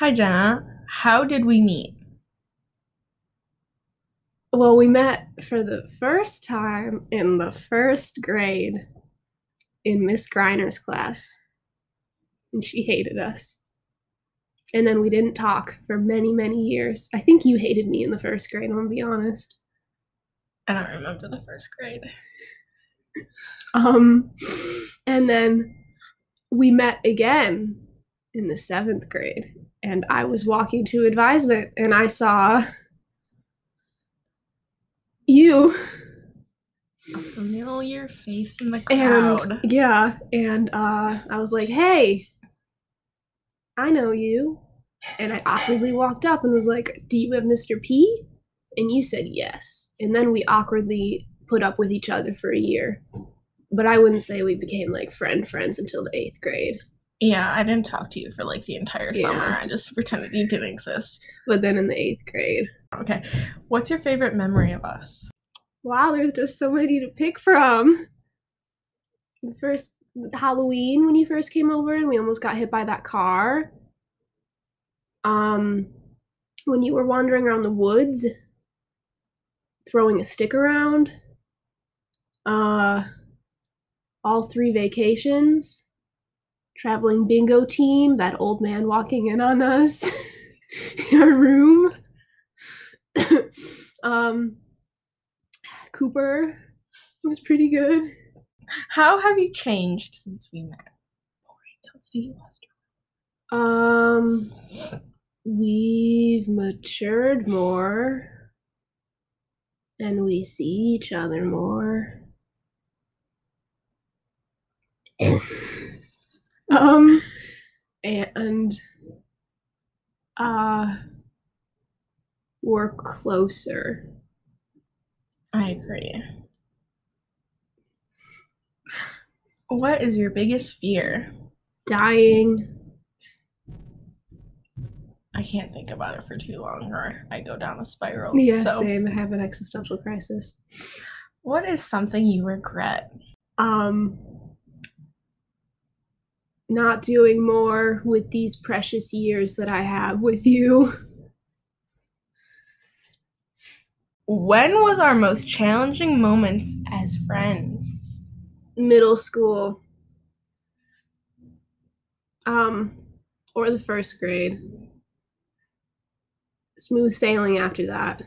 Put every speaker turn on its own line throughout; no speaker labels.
Hi, Jenna. How did we meet?
Well, we met for the first time in the first grade in Miss Griner's class, and she hated us. And then we didn't talk for many, many years. I think you hated me in the first grade, I'm gonna be honest.
I don't remember the first grade.
Um, and then we met again in the seventh grade, and I was walking to advisement, and I saw you.
A familiar face in the crowd.
And yeah, and uh, I was like, "Hey, I know you." And I awkwardly walked up and was like, "Do you have Mr. P?" And you said yes. And then we awkwardly put up with each other for a year. But I wouldn't say we became like friend friends until the eighth grade.
Yeah, I didn't talk to you for like the entire
Yeah.
summer. I just pretended you didn't exist.
But then in the eighth grade,
Okay. What's your favorite memory of us?
wow, there's just so many to pick from. The first Halloween when you first came over and we almost got hit by that car. Um, when you were wandering around the woods, throwing a stick around. Uh, all three vacations. Traveling bingo team, that old man walking in on us in our room. um, Cooper was pretty good.
How have you changed since we met? Don't say you lost your
Um, we've matured more, and we see each other more. um, and uh, we're closer.
I agree. What is your biggest fear?
Dying.
I can't think about it for too long or I go down a spiral.
Yeah,
so,
same. I have an existential crisis.
what is something you regret?
um not doing more with these precious years that I have with you.
When was our most challenging moments as friends?
Middle school. Um or the first grade. Smooth sailing after that.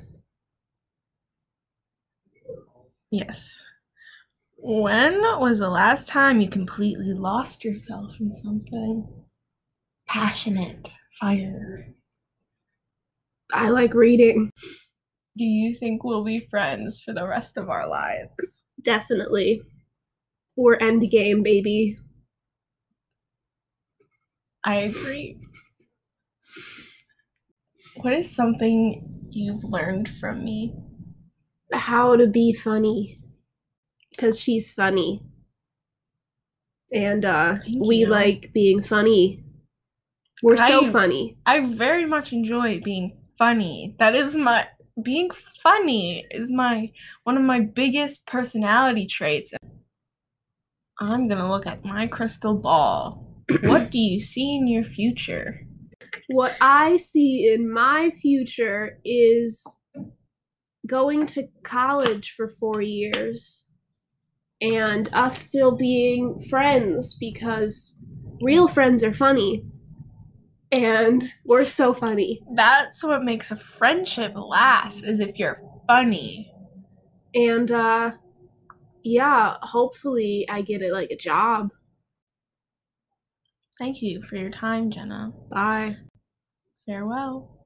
Yes. When was the last time you completely lost yourself in something? Passionate, fire.
I like reading.
Do you think we'll be friends for the rest of our lives?
Definitely. Or end game, baby.
I agree. What is something you've learned from me?
How to be funny. Cause she's funny. And uh
Thank
we
you.
like being funny. We're so funny.
I very much enjoy being funny. That is my being funny is my one of my biggest personality traits. I'm going to look at my crystal ball. what do you see in your future?
What I see in my future is going to college for four years and us still being friends because real friends are funny. And we're so funny.
That's what makes a friendship last is if you're funny.
And uh yeah, hopefully I get it like a job.
Thank you for your time, Jenna.
Bye.
Farewell.